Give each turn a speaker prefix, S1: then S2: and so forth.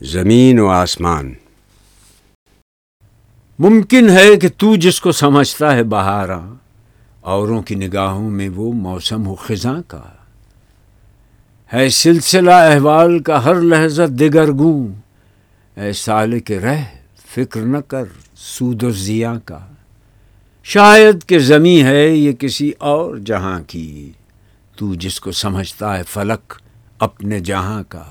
S1: زمین و آسمان۔
S2: ممکن ہے کہ تو جس کو سمجھتا ہے بہاراں اوروں کی نگاہوں میں وہ موسم ہو خزاں کا۔ ہے سلسلہ احوال کا ہر لہجہ دیگر گوں۔ اے سال کے رہ فکر نہ کر سود و زیاں کا۔ شاید کہ زمیں ہے یہ کسی اور جہاں کی۔ تو جس کو سمجھتا ہے فلک اپنے جہاں کا۔